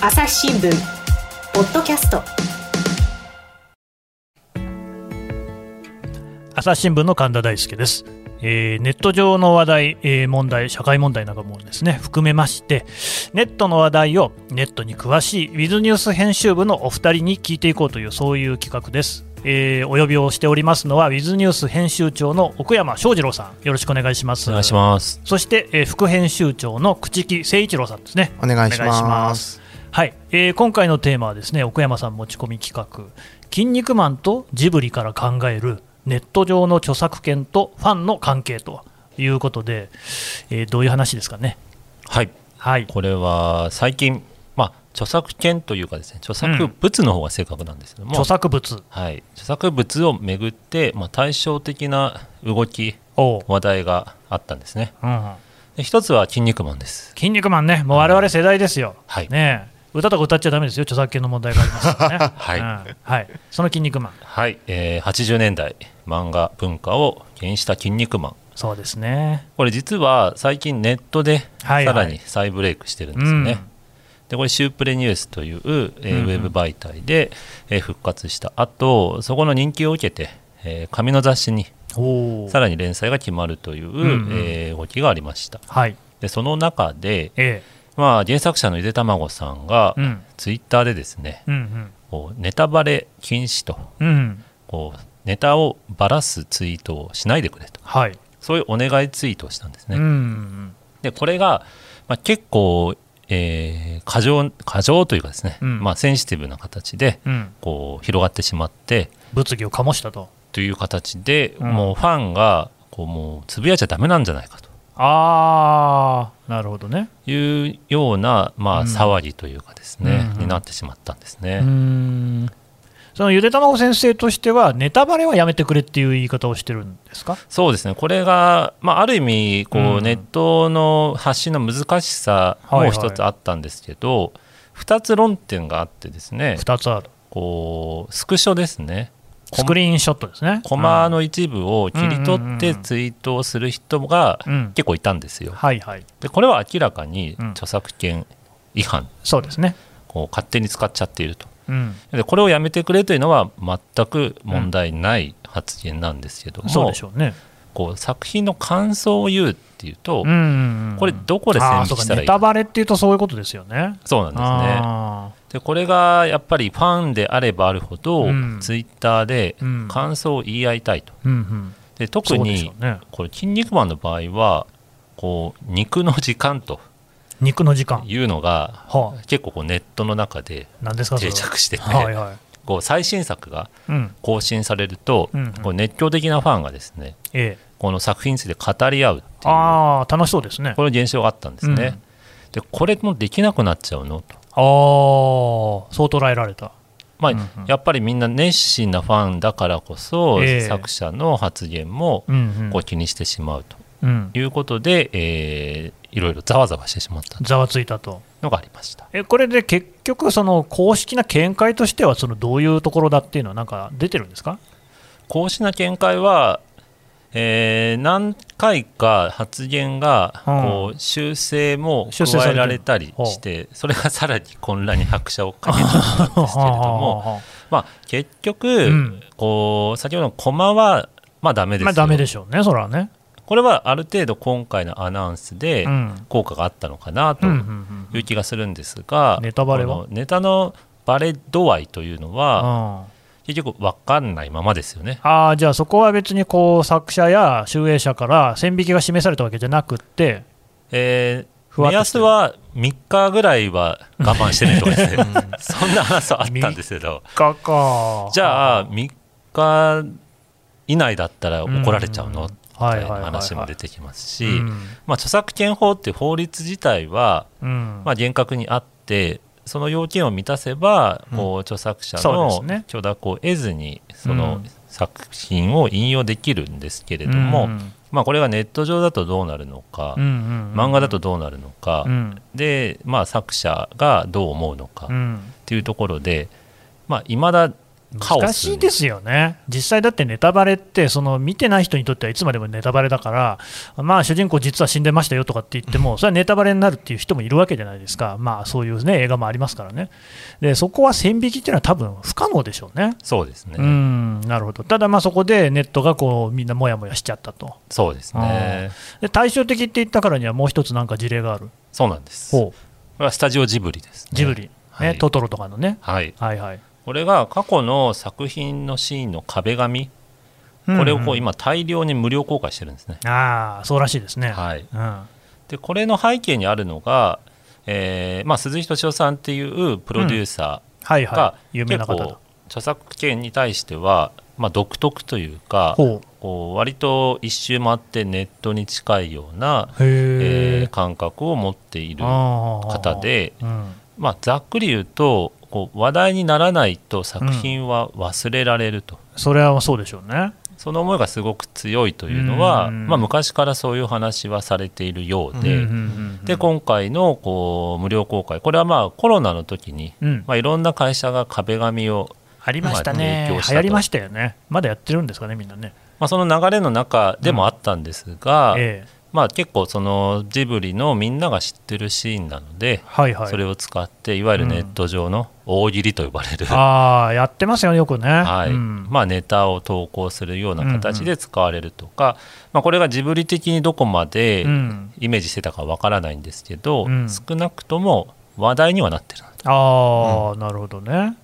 朝日新聞ポッドキャスト。朝日新聞の神田大輔です、えーネット上の話題、えー問題社会問題などもですね含めましてネットの話題をネットに詳しいウィズニュース編集部のお二人に聞いていこうというそういう企画です、えーお呼びをしておりますのはウィズニュース編集長の奥山翔二郎さん。よろしくお願いします。お願いします。そして、えー副編集長の朽木誠一郎さんですね。お願いしお願いしま。ますはい、えー今回のテーマはですね奥山さん持ち込み企画「筋肉マンとジブリから考えるネット上の著作権とファンの関係」ということで、えーどういう話ですかね？はい。はい、これは最近、まあ、著作権というかですね、著作物の方が正確なんですけども、著作物。はい、著作物をめぐって、まあ、対照的な動き、を、話題があったんですね。うん、で一つは筋肉マンです。筋肉マンね、もう我々世代ですよ。はい。ねえ歌とか歌っちゃだめですよ、著作権の問題がありますからね。はいうん。はい、その筋肉マン、はい、えー80年代漫画文化を牽引した筋肉マン。そうですね。これ実は最近ネットではいはい。さらに再ブレイクしてるんですよね。でこれシュープレニュースという、えーうんうん。ウェブ媒体で、えー復活した後そこの人気を受けて、えー紙の雑誌にさらに連載が決まるという、んうん。えー動きがありました。はい、でその中で、えまあ、原作者のゆでたまごさんが、ツイッターでですねうん、こうネタバレ禁止と。うん、うん、こうネタをばらすツイートをしないでくれと。はい、そういうお願いツイートをしたんですね、うん、でこれが、まあ、結構、えー過剰過剰というかですね、うん。まあ、センシティブな形でうん、こう広がってしまって物議を醸したと。という形で、うん。もうファンがこうもうつぶやいちゃダメなんじゃないかとああ、なるほどね。いうような、まあ、うん騒ぎというかですね、うんになってしまったんですうね。ん。そのゆでたまご先生としては、ネタバレはやめてくれっていう言い方をしてるんですか？そうですねこれが、まあ、ある意味こう、うんネットの発信の難しさも一つあったんですけど、二つ論点があってですね2つある。こうスクショですねスクリーンショットですね。コマの一部を切り取ってツイートをする人が結構いたんですよ。はいはい。でこれは明らかにうん著作権違反、そうですね。こう勝手に使っちゃっていると。うん。でこれをやめてくれというのは全く問題ない発言なんですけども、そうでしょうね。こう作品の感想を言うっていうと。これどこで線あーそうか引きしたらいいかネタバレっていうとそういうことですよね。そうなんですね。あでこれがやっぱりファンであればあるほど、うんツイッターで。感想を言い合いたいと。うんうん。で特にね。これ「筋肉マン」の場合はこう肉の時間と肉の時間。いうのがは結構こうネットの中で定は着してて、はいはい。こう最新作がうん。更新されると、うんうんこう熱狂的なファンがですねええ。この作品について語り合うっていうああ、楽しそうですね。こういう現象があったんですね、うんでこれもできなくなっちゃうのと、ああ、そう捉えられた。まあうんうん。やっぱりみんな熱心なファンだからこそ、ええ。作者の発言もうんうん。こう気にしてしまうと。うん。いうことで、えーいろいろざわざわしてしまったざわついたと。のがありました。えこれで結局、その公式な見解としては、そのどういうところだっていうのは、なんか出てるんですか？公式な見解は、えー何回か発言がうん。こう修正も加えられたりして、それがさらに混乱に拍車をかけちゃったんですけれども、まあ、結局、うん。こう先ほどのコマは、まあ、ダメですよ、まあ、ダメでしょうね、それはね。これはある程度今回のアナウンスでうん。効果があったのかなという気がするんですが、ネタバレは？ネタのバレ度合いというのは、うん結局分かんないままですよね。ああじゃあそこは別にこう作者や集英者から線引きが示されたわけじゃなくって、えー目安は3日ぐらいは我慢してねとかですね。そんな話はあったんですけど。かか。じゃあ3日以内だったら怒られちゃうの？うん。みたいなはいはいはいはい話も出てきますし、うんまあ、著作権法って法律自体は、うん。まあ、厳格にあってその要件を満たせば、うん。こう著作者の許諾を得ずにそうのん。作品を引用できるんですけれども、うん。まあ、これがネット上だとどうなるのか、漫画だとどうなるのか、うん。で、まあ、作者がどう思うのかっうん。ていうところで、まあ、未だ難しいですよね、実際だってネタバレって、その見てない人にとってはいつまでもネタバレだから、まあ、主人公、実は死んでましたよとかって言っても、それはネタバレになるっていう人もいるわけじゃないですか、まあ、そういう、ね、映画もありますからね、でそこは線引きっていうのは多分不可能でしょうね。そうですね、うんなるほど。ただ、まあそこでネットがこうみんなもやもやしちゃったと、そうですね。で対照的って言ったからには、もう一つなんか事例がある、そうなんです。こほうスタジオジブリです、ね、ジブリ、ねはい。トトロとかのね、はい。はいはい、これが過去の作品のシーンの壁紙。これをこんうん今大量に無料公開してるんですね、ああ、そうらしいですね。はい。うん。でこれの背景にあるのが、えーまあ、鈴木敏夫さんっていうプロデューサはいーが結な方だ。構。著作権に対しては、まあ、独特というかほこう割と一周回ってネットに近いような、えー。え。感覚を持っている方方、で、うんまあ、ざっくり言うとこう話題にならないと作品は忘れられると、それはそうでしょうね。その思いがすごく強いというのは、うんまあ、昔からそういう話はされているようで、うんうんうんうんで今回のこう無料公開これはまあコロナの時に、うんまあ、いろんな会社が壁紙を、ありましたまあね。提供したと流行りましたよね。まだやってるんですかね、みんなね。まあ、その流れの中でもあったんですが、ええ。まあ、結構そのジブリのみんなが知ってるシーンなので、はいはい。それを使っていわゆるネット上の大喜利と呼ばれる、ああ、やってますよね、よくね。はい。うん。まあ、ネタを投稿するような形で使われるとか、まあ、これがジブリ的にどこまでうん。イメージしてたかわからないんですけど、うん。少なくとも話題にはなってる。ああ、なるほどね。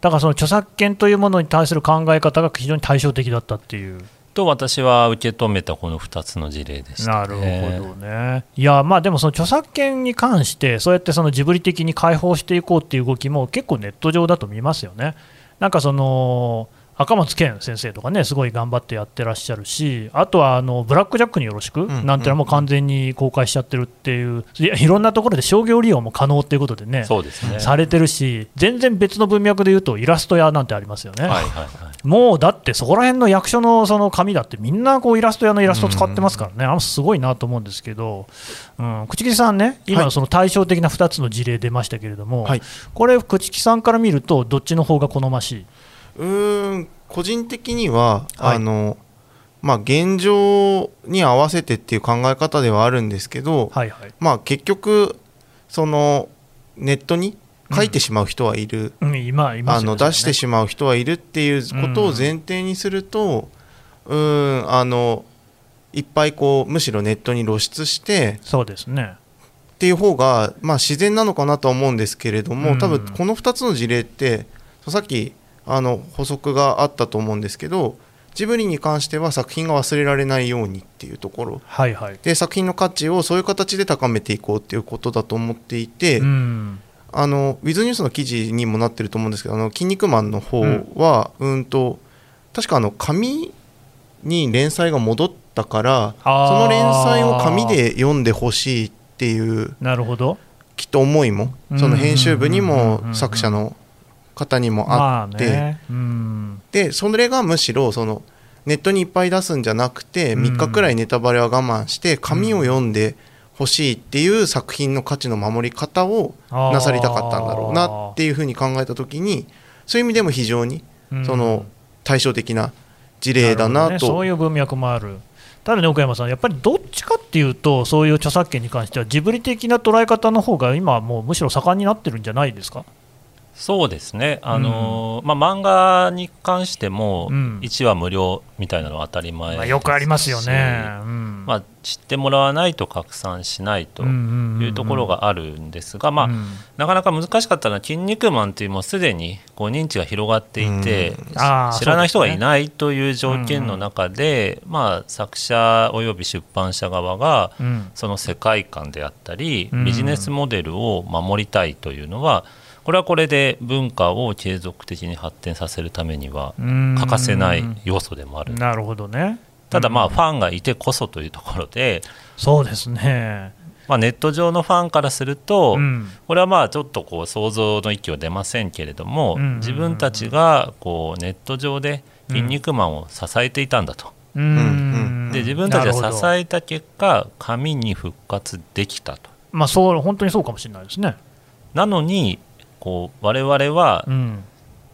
だからその著作権というものに対する考え方が非常に対照的だったっていう。と私は受け止めたこの2つの事例でした、な。るほどね。いや、まあでもその著作権に関して、そうやってそのジブリ的に開放していこうっていう動きも結構ネット上だと見ますよね。なんかその赤松健先生とかね、すごい頑張ってやってらっしゃるし、あとはあのブラック・ジャックによろしく、んなんていうのはもう完全に公開しちゃってるっていう、いやいろんなところで商業利用も可能っていうことでね、そうですね。されてるし、全然別の文脈で言うと、イラスト屋なんてありますよね。はいはいはい。もうだってそこら辺の役所のその紙だってみんなこうイラスト屋のイラスト使ってますからね、あのすごいなと思うんですけど、うん、朽木さんね、今はい。その対照的な2つの事例出ましたけれども、はい。これ、朽木さんから見ると、どっちの方が好ましい、うーん個人的には、はい。あのまあ現状に合わせてっていう考え方ではあるんですけど、はいはい、まあ結局そのネットに書いてしまう人はいる、あの出してしまう人はいるっていうことを前提にすると、うーんあのいっぱいこうむしろネットに露出してそうですね、っていう方がまあ自然なのかなとは思うんですけれども、うん。多分この2つの事例ってさっきあの補足があったと思うんですけどジブリに関しては作品が忘れられないようにっていうところ。はいはい、で作品の価値をそういう形で高めていこうっていうことだと思っていて、うん、あのウィズニュースの記事にもなってると思うんですけど「あの筋肉マン」の方は、うん、と確かあの紙に連載が戻ったからその連載を紙で読んでほしいっていうなるほど、きっと思いもうんその編集部にうんうんうんもうん。作者の方にもまああって、ね、うん、でそれがむしろそのネットにいっぱい出すんじゃなくてうん。3日くらいネタバレは我慢して紙を読んでほしいっていう作品の価値の守り方をなさりたかったんだろうなっていうふうに考えた時にそういう意味でも非常にうん。その対照的な事例だなるほどね、そうという文脈もある。ただね、岡山さん、やっぱりどっちかっていうと、そういう著作権に関しては、ジブリ的な捉え方の方が今はもうむしろ盛んになってるんじゃないですか？そうですね、あのーまあ、漫画に関してもうん。1話無料みたいなのは当たり前まあ、ですし。よくありますよね。うん。まあ、知ってもらわないと拡散しないというところがあるんですが、まあうん。なかなか難しかったのは「筋肉マン」っていうもうすでにこう認知が広がっていて、うん。知らない人がいないという条件の中で、まあ、作者および出版社側がうん。その世界観であったりうん。ビジネスモデルを守りたいというのはこれはこれで文化を継続的に発展させるためにはうん欠かせない要素でもある。なるほどね。ただまあうんファンがいてこそというところで、そうですね。まあ、ネット上のファンからすると、うんこれはまあちょっとこう想像の域は出ませんけれども、自分たちがこうネット上で「筋肉マン」を支えていたんだと、うんうんで自分たちが支えた結果紙に復活できたとまあ、そう本当にそうかもしれないですね。なのにこう我々はうん。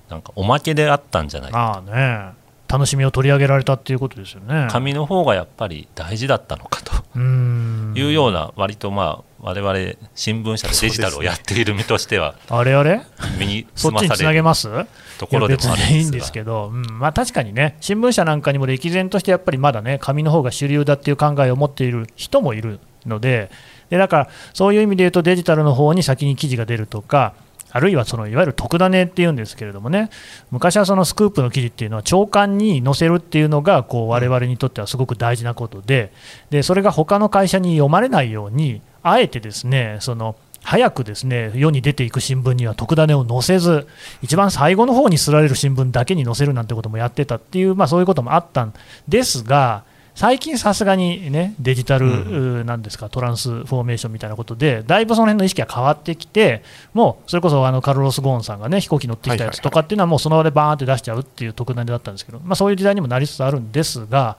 なんかおまけであったんじゃないか。ああね楽しみを取り上げられたっていうことですよね。紙の方がやっぱり大事だったのかと。うん。いうような割とまあ我々新聞社でデジタルをやっている身としてはあれあれ？身にそっちにつなげますところでもあるんでですがけど、うん。まあ、確かにね、新聞社なんかにも歴然としてやっぱりまだね、紙の方が主流だっていう考えを持っている人もいるので、でだからそういう意味で言うと、デジタルの方に先に記事が出るとか、あるいはそのいわゆる特ダネっていうんですけれどもね、昔はそのスクープの記事っていうのは、朝刊に載せるっていうのが、こう我々にとってはすごく大事なことで、でそれが他の会社に読まれないように、あえてですね、その早くですね世に出ていく新聞には特ダネを載せず、一番最後の方にすられる新聞だけに載せるなんてこともやってたっていう、まあ、そういうこともあったんですが、最近さすがにね、デジタル、うなんですか、トランスフォーメーションみたいなことで、だいぶその辺の意識が変わってきて、もうそれこそあのカルロス・ゴーンさんがね、飛行機乗ってきたやつとかっていうのは、もうその場でバーンって出しちゃうっていう特ダネだったんですけど、まあ、そういう時代にもなりつつあるんですが、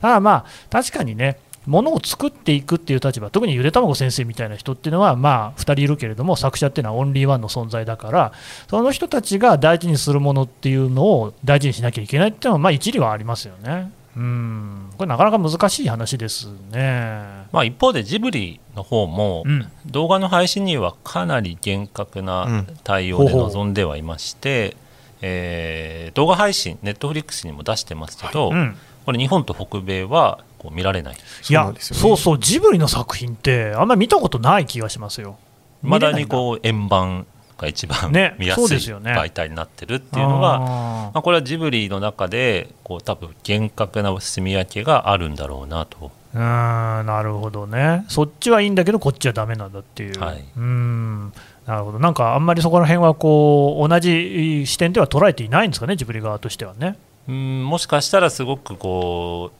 ただまあ、確かにね、ものを作っていくっていう立場、特にゆでたまご先生みたいな人っていうのは、まあ、2人いるけれども、作者っていうのはオンリーワンの存在だから、その人たちが大事にするものっていうのを大事にしなきゃいけないっていうのは、まあ、一理はありますよね。うん、これなかなか難しい話ですね。まあ、一方でジブリの方もうん、動画の配信にはかなり厳格な対応で臨んではいまして、えー動画配信ネットフリックスにも出してますけど、うん。これ日本と北米はこう見られない。いやそうなんですよね。そうそう、ジブリの作品って、あんまり見たことない気がしますよ。まだにうこう円盤が一番ね見やすい媒体になってるっていうのが、あまあ、これはジブリの中でこう多分厳格な住み分けがあるんだろうなと。ーうーんなるほどね、そっちはいいんだけど、こっちはダメなんだっていう、はい。うん。なるほど、なんかあんまりそこら辺はこう同じ視点では捉えていないんですかね、ジブリ側としてはね。うんもしかしたらすごくこ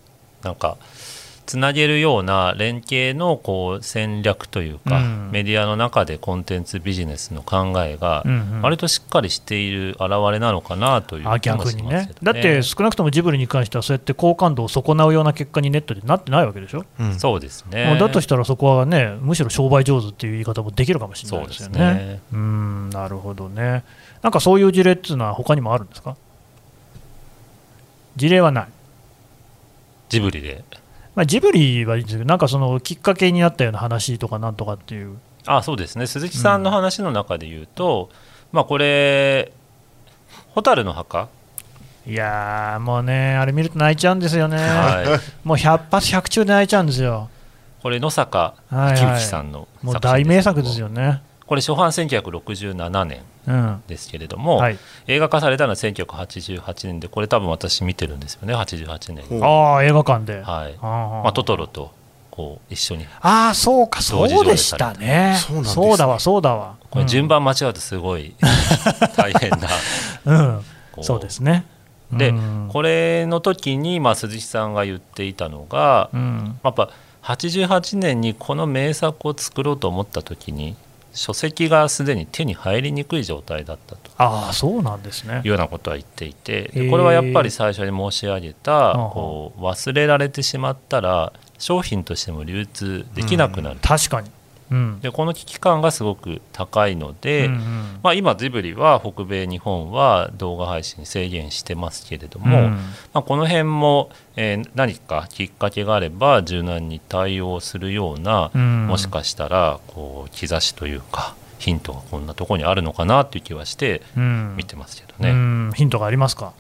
うなんかつなげるような連携のこう戦略というか、うん。メディアの中でコンテンツビジネスの考えが割としっかりしている表れなのかなというあ気も逆にねしますけどだって少なくともジブリに関しては、そうやって好感度を損なうような結果にネットでなってないわけでしょ、うん。そうですね。だとしたらそこはね、むしろ商売上手っていう言い方もできるかもしれないですよね。ね。うんなるほどね。なんかそういう事例っていうのは他にもあるんですか？事例はない。ジブリでまあ、ジブリはいいんですけど、なんかそのきっかけになったような話とかなんとかっていう。あそうですね鈴木さんの話の中で言うと、まあこれ「蛍の墓？いやー、もうね、あれ見ると泣いちゃうんですよね。」はい、もう100発100中で泣いちゃうんですよ。これ野坂はい、幸はい。樹さんのもう作品大名作ですよね。これ初版1967年うん。ですけれども、はい。映画化されたのは1988年でこれ多分私見てるんですよね88年に、ああ、映画館で。はいまあ、トトロとこう一緒にああ、そうか、そうでしたね。そうなんですねそうだわ、そうだわ。これ順番間違うとすごい 大変なうん、うそうですね。でうんこれの時に、まあ、鈴木さんが言っていたのが、うん、やっぱ88年にこの名作を作ろうと思った時に書籍がすでに手に入りにくい状態だったとああ、そうなんですねいう。ようなことは言っていてこれはやっぱり最初に申し上げたこう忘れられてしまったら商品としても流通できなくなる、確かに。うん。でこの危機感がすごく高いので、うんうん。まあ、今ジブリは北米日本は動画配信制限してますけれども、うん。まあ、この辺も、えー何かきっかけがあれば柔軟に対応するような、うん。もしかしたらこう兆しというかヒントがこんなところにあるのかなっていう気はしてうん。見てますけどね、うん。ヒントがありますか？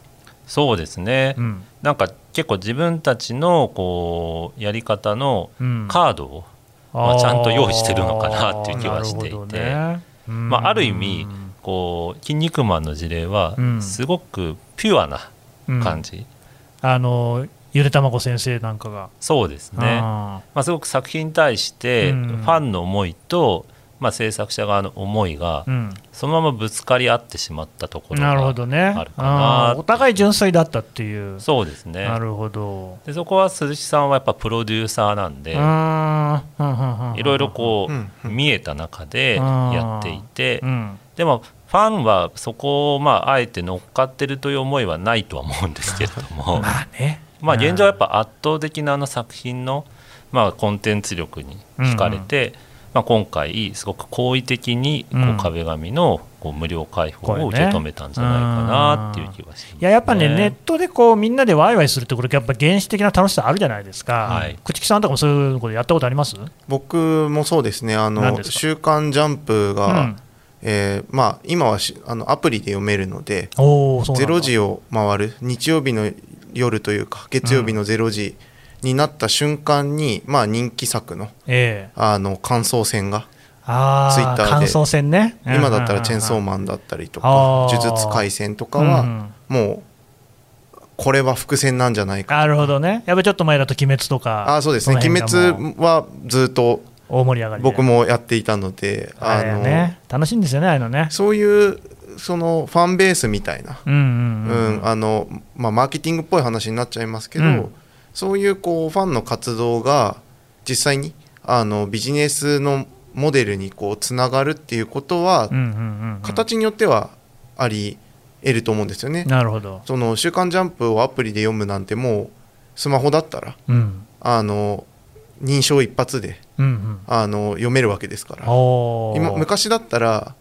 そうですね、うん。なんか結構自分たちのこうやり方のうん。カードを、まあちゃんと用意してるのかなっていう気はしていて。ね。うん。まあ、ある意味こう「筋肉マン」の事例はうん。すごくピュアなうん。感じ、あのゆでたまご先生なんかが。そうですね、あまあ、すごく作品に対してうん。ファンの思いと、まあ、制作者側の思いがーうん。そのままぶつかり合ってしまったところなるほがどね。あるかなあーお互い純粋だったっていう。そうですね。なるほど。でそこは鈴木さんはやっぱプロデューサーなんでいろいろこう、うんうん。見えた中でやっていてうん。でもファンはそこをまああえて乗っかってるという思いはないとは思うんですけれども まあね。まあ現状はやっぱ圧倒的なあの作品のまあコンテンツ力に惹かれて、ままあ、今回すごく好意的にこうん。う壁紙のこう無料開放を受け止めたんじゃないかなっていう気がします、いややっぱね、ネットでこうみんなでワイワイするって、これ、やっぱ原始的な楽しさあるじゃないですか、はい。朽木さんとかもそういうことやったことあります？僕もそうですね。あの週刊ジャンプが、うん。えーまあ、今はしあのアプリで読めるのでおーそうなんだ。0時を回る。日曜日の夜というか月曜日の0時になった瞬間に、まあ、人気作のええ。あの感想戦があツイッターで。感想戦ね、今だったらチェーンソーンマンだったりとあかー。呪術廻戦とかはうんもうこれは伏線なんじゃないかなるほどね、やっぱりちょっと前だと鬼滅とか、あーそうですね。の鬼滅はずっと大盛り上がりで僕もやっていたのであのね、楽しいんですよね、あのね。そういうそのファンベースみたいな。マーケティングっぽい話になっちゃいますけど、うんそういうこうファンの活動が実際にあのビジネスのモデルにこうつながるっていうことは、形によってはあり得ると思うんですよね。なるほど、その週刊ジャンプをアプリで読むなんてもうスマホだったらうん。あの認証一発でうんうん、あの読めるわけですから。今昔だったら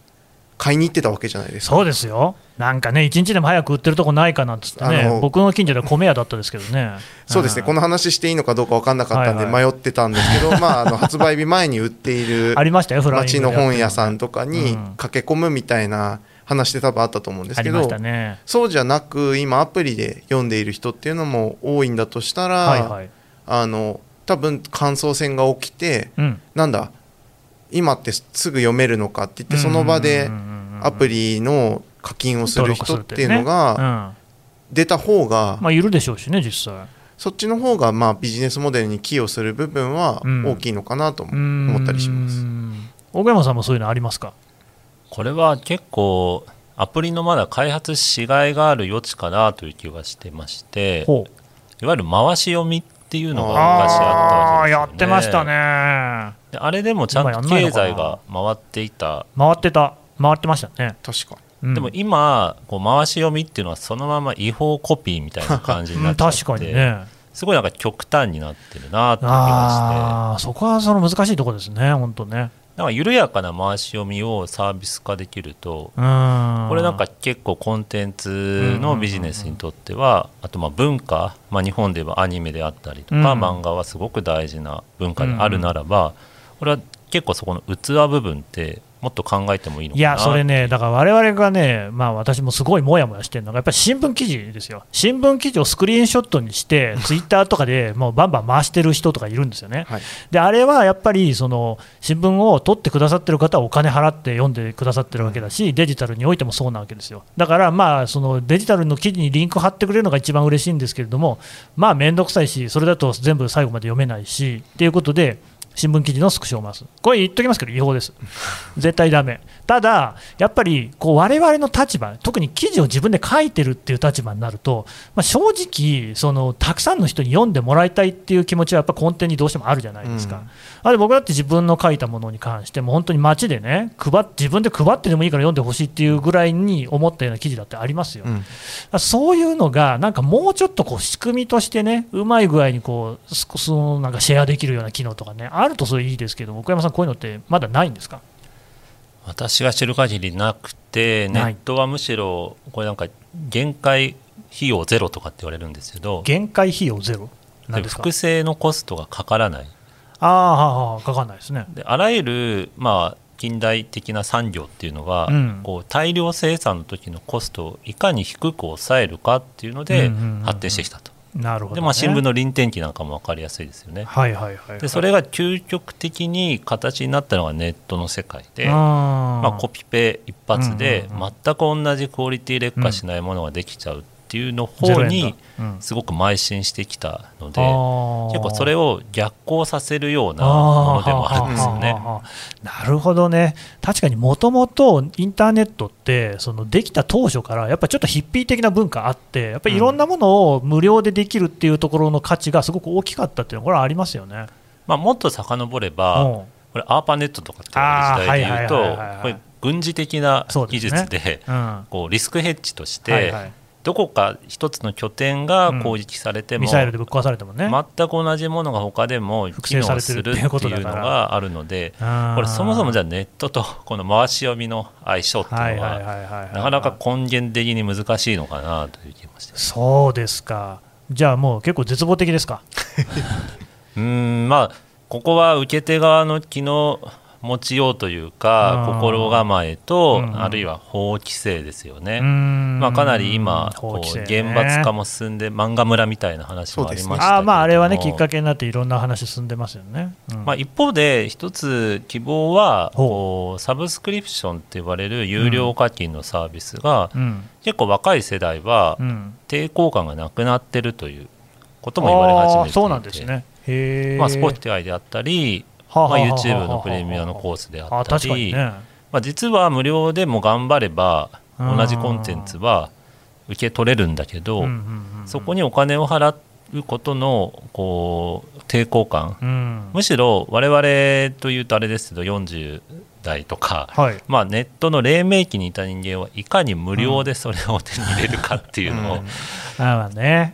買いに行ってたわけじゃないですか。そうですよ、なんかね、一日でも早く売ってるとこないかなんつってね、あの僕の近所では米屋だったですけどね、そうですね、このの話していいのかどうか分かんなかったんで迷ってたんですけど、まあ、あの発売日前に売っている ありましたよ、フライング町の本屋さんとかにうん。駆け込むみたいな話って多分あったと思うんですけど、ね。そうじゃなく今アプリで読んでいる人っていうのも多いんだとしたら、はいはい。あの多分感想戦が起きてうん、なんだ今ってすぐ読めるのかって言ってその場でアプリの課金をする人っていうのがが、出た方がまあ、いるでしょうしね、実際。そっちの方がまあビジネスモデルに寄与する部分はうん。大きいのかなとも思ったりします。うん。奥山さんもそういうのありますか？これは結構アプリのまだ開発しがいがある余地かなという気がしてましていわゆる回し読みっていうのが昔あったわけですよ、ね、やってましたね。であれでもちゃんと経済が回っていた。回ってた。回ってましたね、確か。にうん。でも今こう回し読みっていうのはそのまま違法コピーみたいな感じになっちゃって。確かにね。すごいなんか極端になってるなって気がして。ああそこはその難しいところですね本当ねなんか緩やかな回し読みをサービス化できるとうん。これなんか結構コンテンツのビジネスにとってはあとまあ文化、まあ、日本ではアニメであったりとか、うん。漫画はすごく大事な文化であるならば、これは結構そこの器部分ってもっと考えてもいいのいや、それね、だから我々がね、まあ、私もすごいもやもやしてるのが、やっぱり新聞記事ですよ、新聞記事をスクリーンショットにして、ツイッターとかでもうバンバン回してる人とかいるんですよね。はいであれはやっぱりその新聞を取ってくださってる方はお金払って読んでくださってるわけだし、デジタルにおいてもそうなわけですよ。だからまあそのデジタルの記事にリンク貼ってくれるのが一番嬉しいんですけれども、まあ面倒くさいし、それだと全部最後まで読めないしっていうことで。新聞記事のスクショを回す、これ言っときますけど、違法です、絶対だめ、ただ、やっぱりこう我々の立場、特に記事を自分で書いてるっていう立場になると、まあ、正直その、たくさんの人に読んでもらいたいっていう気持ちはやっぱ根底にどうしてもあるじゃないですか。うん。あれ僕だって自分の書いたものに関しても本当に街でね配っ自分で配ってでもいいから読んでほしいっていうぐらいに思ったような記事だってありますよ、うん。そういうのがなんかもうちょっとこう仕組みとしてねうまい具合にこうすそのなんかシェアできるような機能とかねあるとそれいいですけど奥山さんこういうのってまだないんですか？私が知る限りなくてネットはむしろこれなんか限界費用ゼロとかって言われるんですけど限界費用ゼロ？なんで複製のコストがかからない。ああはあはあかかんないですね。であらゆる、まあ、近代的な産業っていうのは、うん。こう大量生産の時のコストをいかに低く抑えるかっていうので発展してきたと、なるほど、ね、でまあ、新聞の輪転機なんかも分かりやすいですよね。はいはいはい、はい、でそれが究極的に形になったのがネットの世界で、あまあ、コピペ一発で全く同じクオリティ劣化しないものができちゃうっていうの方にすごく邁進してきたので結構それを逆行させるようなものでもあるんですよね。なるほどね、確かにもともとインターネットって、そのできた当初から、やっぱりちょっとヒッピー的な文化あって、やっぱりいろんなものを無料でできるっていうところの価値がすごく大きかったっていうのは、これはありますよね。まあ、もっと遡れば、うん。これアーパネットとかって言われる時代で言うとこれ軍事的な技術でこうリスクヘッジとしいてはいどこか一つの拠点が攻撃されても、ミサイルでぶっ壊されてもね。全く同じものが他でも機能するっていうのがあるのでこれそもそもじゃあネットとこの回し読みの相性っていうのはなかなか根源的に難しいのかなという気もしてそうですか。じゃあもう結構絶望的ですか？うんまあここは受け手側の機能持ちようというか心構えと、あるいは法規制ですよね、まあ、かなり今、こう厳罰化も進んで漫画村みたいな話もありましたあまああれはねきっかけになっていろんな話進んでますよね、まあ、一方で一つ希望はこうサブスクリプションって呼ばれる有料課金のサービスが、結構若い世代は抵抗感がなくなってるということも言われ始めていて。そうなんですね。まあ、スポーティアイであったりまあ、YouTube のプレミアのコースであったり、ね、まあ、実は無料でも頑張れば同じコンテンツは受け取れるんだけど、そこにお金を払うことのこう抵抗感、うん、むしろ我々というとあれですけど40代とか、はい、まあ、ネットの黎明期にいた人間はいかに無料でそれを手に入れるかっていうのを、うん、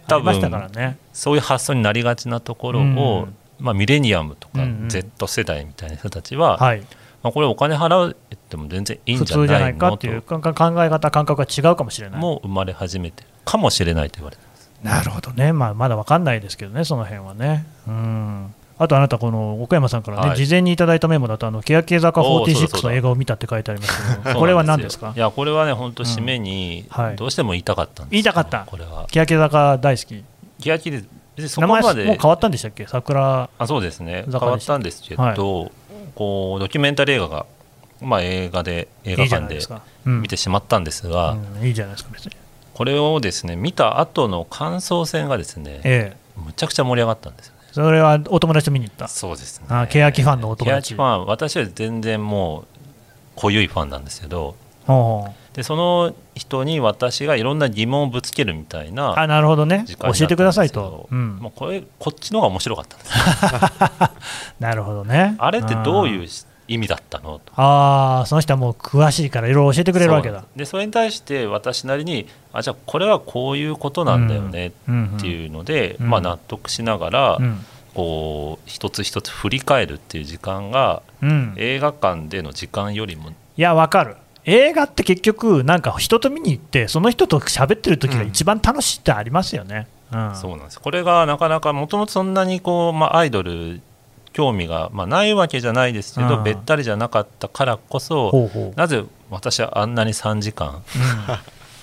多分、ね、そういう発想になりがちなところを、まあ、ミレニアムとか Z 世代みたいな人たちは、うんうんはい、まあ、これお金払っても全然いいんじゃないのと。いう考え方感覚が違うかもしれない。もう生まれ始めてるかもしれないと言われてます。なるほどね、まあ、まだ分かんないですけどねその辺はね。うん。あとあなた、この岡山さんからね、はい、事前にいただいたメモだと、あの欅坂46の映画を見たって書いてありますけど、これは何ですか？いや、これはね、本当、締めに、どうしても言いたかったんです、言いたかった、これは。欅坂大好き。欅で別にそこまでもう変わったんでしたっけ？桜あそうですね。変わったんですけど、はい、こうドキュメンタリー映画が、まあ、映画で映画館で見てしまったんですがいいじゃないですか別に。これをですね見た後の感想戦がですね、ええ、むちゃくちゃ盛り上がったんですよね。それはお友達と見に行った？そうですね。あ欅ファンのお友達。欅ファン私は全然もう濃ゆいファンなんですけどでその人に私がいろんな疑問をぶつけるみたいなあなるほどね。教えてくださいと、うん、もうこれこっちの方が面白かったんです。なるほどね。あれってどういう意味だったのと。ああその人はもう詳しいからいろいろ教えてくれるわけだ。でそれに対して私なりにあじゃあこれはこういうことなんだよねっていうので、うん。うん、まあ、納得しながら、うん、こう一つ一つ振り返るっていう時間が、映画館での時間よりもいやわかる映画って結局、なんか人と見に行って、その人と喋ってる時が一番楽しいってありますよね。うん、そうなんです。これがなかなかもともとそんなにこう、まあ、アイドル興味が、まあ、ないわけじゃないですけど、うん、べったりじゃなかったからこそほうほう。なぜ私はあんなに3時間、うん、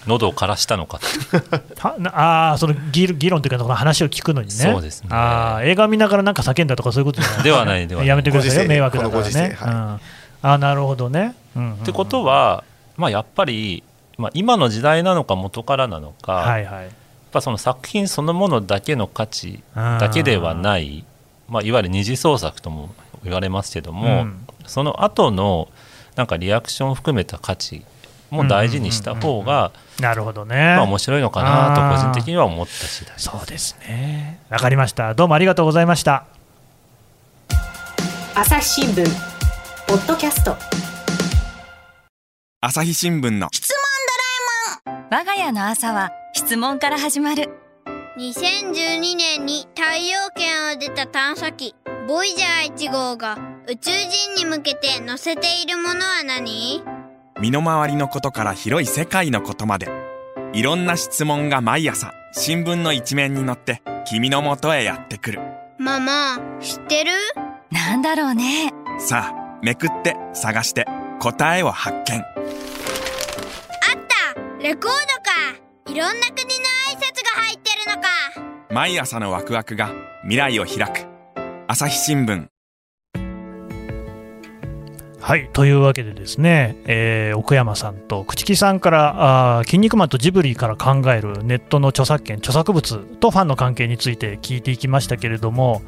喉を枯らしたのか ああその議論というか話を聞くのにね。そうですね。あ映画見ながらなんか叫んだとかそういうことではないではない。やめてくださいよ迷惑だからね、はい、あなるほどね。うんうん、ってことは、まあ、やっぱり、まあ、今の時代なのか元からなのか、はいはい、やっぱその作品そのものだけの価値だけではない、まあ、いわゆる二次創作とも言われますけども、うん、その後のなんかリアクションを含めた価値も大事にした方が、なるほどね、まあ、面白いのかなと個人的には思った次第そうですね。わかりました。どうもありがとうございました。朝日新聞ポッドキャスト。朝日新聞の。質問ドラえもん我が家の朝は質問から始まる。2012年に太陽圏を出た探査機ボイジャー1号が宇宙人に向けて載せているものは何？身の回りのことから広い世界のことまで。いろんな質問が毎朝新聞の一面に載って君のもとへやってくる。ママ知ってる？なんだろうね。さあめくって探して答えを発見。あった。レコードか。いろんな国の挨拶が入ってるのか。毎朝のワクワクが未来を開く。朝日新聞。はいというわけでですね、えー、奥山さんと朽木さんからあ「筋肉マン」とジブリから考えるネットの著作権著作物とファンの関係について聞いていきましたけれども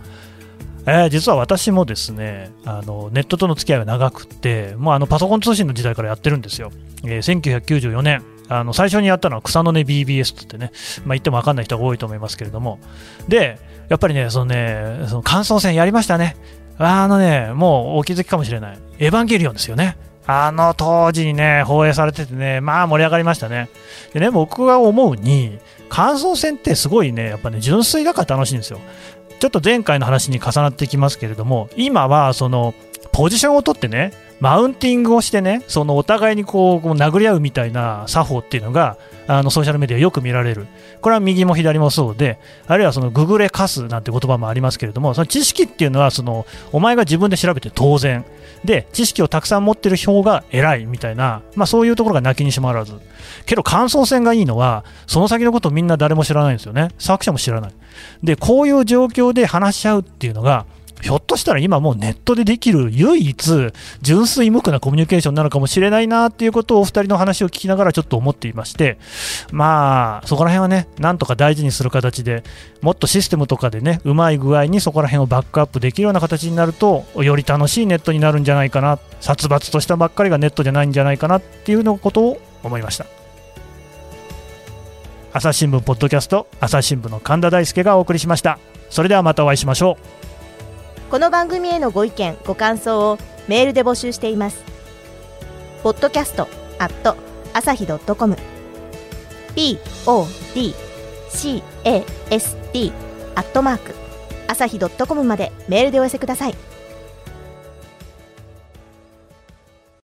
えー、実は私もですねあのネットとの付き合いが長くてもうあのパソコン通信の時代からやってるんですよ、えー、1994年。あの最初にやったのは草の根 BBS ってね、まあ、言っても分かんない人が多いと思いますけれども。でやっぱりねそのねその感想戦やりましたね。あのねもうお気づきかもしれない。エヴァンゲリオンですよね。あの当時にね、放映されててね、まあ盛り上がりましたね。でね、僕が思うに、感想戦ってすごいね、やっぱね、純粋だから楽しいんですよ。ちょっと前回の話に重なってきますけれども、今はその、ポジションを取ってね、マウンティングをしてね、そのお互いにこうこう殴り合うみたいな作法っていうのが、あのソーシャルメディアよく見られる。これは右も左もそうで、あるいはそのググレカスなんて言葉もありますけれども、その知識っていうのはその、お前が自分で調べて当然。で、知識をたくさん持ってる票が偉いみたいな、まあそういうところが泣きにしもあらず。けど感想戦がいいのは、その先のことをみんな誰も知らないんですよね。作者も知らない。で、こういう状況で話し合うっていうのが、ひょっとしたら今もうネットでできる唯一純粋無垢なコミュニケーションなのかもしれないなっていうことをお二人の話を聞きながらちょっと思っていましてまあそこら辺はねなんとか大事にする形でもっとシステムとかでねうまい具合にそこら辺をバックアップできるような形になるとより楽しいネットになるんじゃないかな殺伐としたばっかりがネットじゃないんじゃないかなっていうのことを思いました。朝日新聞ポッドキャスト朝日新聞の神田大輔がお送りしました。それではまたお会いしましょう。この番組へのご意見ご感想をメールで募集しています。ポッドキャストアット朝日 .com podcast アットマーク朝日 .com までメールでお寄せください。